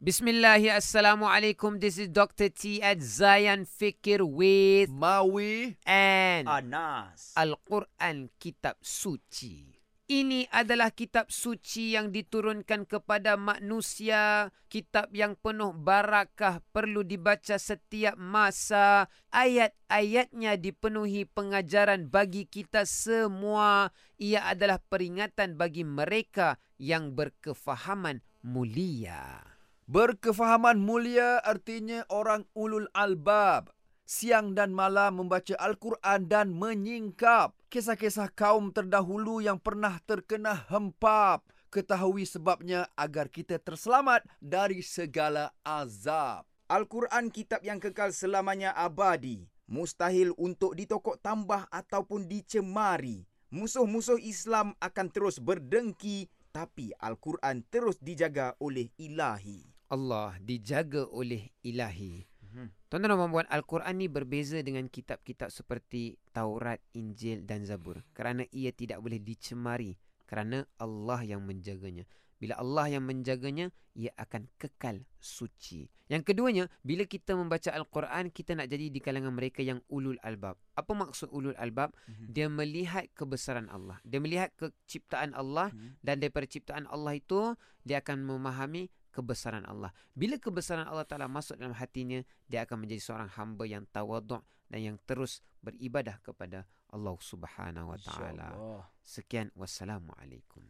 Bismillah, Assalamualaikum. This is Dr. T at Zayan Fikir with Mawi and Anas. Al-Quran Kitab Suci. Ini adalah kitab suci yang diturunkan kepada manusia. Kitab yang penuh barakah perlu dibaca setiap masa. Ayat-ayatnya dipenuhi pengajaran bagi kita semua. Ia adalah peringatan bagi mereka yang berkefahaman mulia. Berkefahaman mulia artinya orang ulul albab. Siang dan malam membaca Al-Quran dan menyingkap kisah-kisah kaum terdahulu yang pernah terkena hempap. Ketahui sebabnya agar kita terselamat dari segala azab. Al-Quran kitab yang kekal selamanya abadi. Mustahil untuk ditokok tambah ataupun dicemari. Musuh-musuh Islam akan terus berdengki tapi Al-Quran terus dijaga oleh ilahi. Allah dijaga oleh ilahi. Mhm. Tuan-tuan dan puan-puan, Al-Quran ni berbeza dengan kitab-kitab seperti Taurat, Injil dan Zabur. Kerana ia tidak boleh dicemari. Kerana Allah yang menjaganya. Bila Allah yang menjaganya, ia akan kekal suci. Yang keduanya, bila kita membaca Al-Quran, kita nak jadi di kalangan mereka yang ulul albab. Apa maksud ulul albab? Mhm. Dia melihat kebesaran Allah. Dia melihat keciptaan Allah Mhm. dan daripada ciptaan Allah itu, dia akan memahami kebesaran Allah. Bila kebesaran Allah Ta'ala masuk dalam hatinya, dia akan menjadi seorang hamba yang tawaduk dan yang terus beribadah kepada Allah Subhanahu Wa Ta'ala. Sekian wassalamualaikum.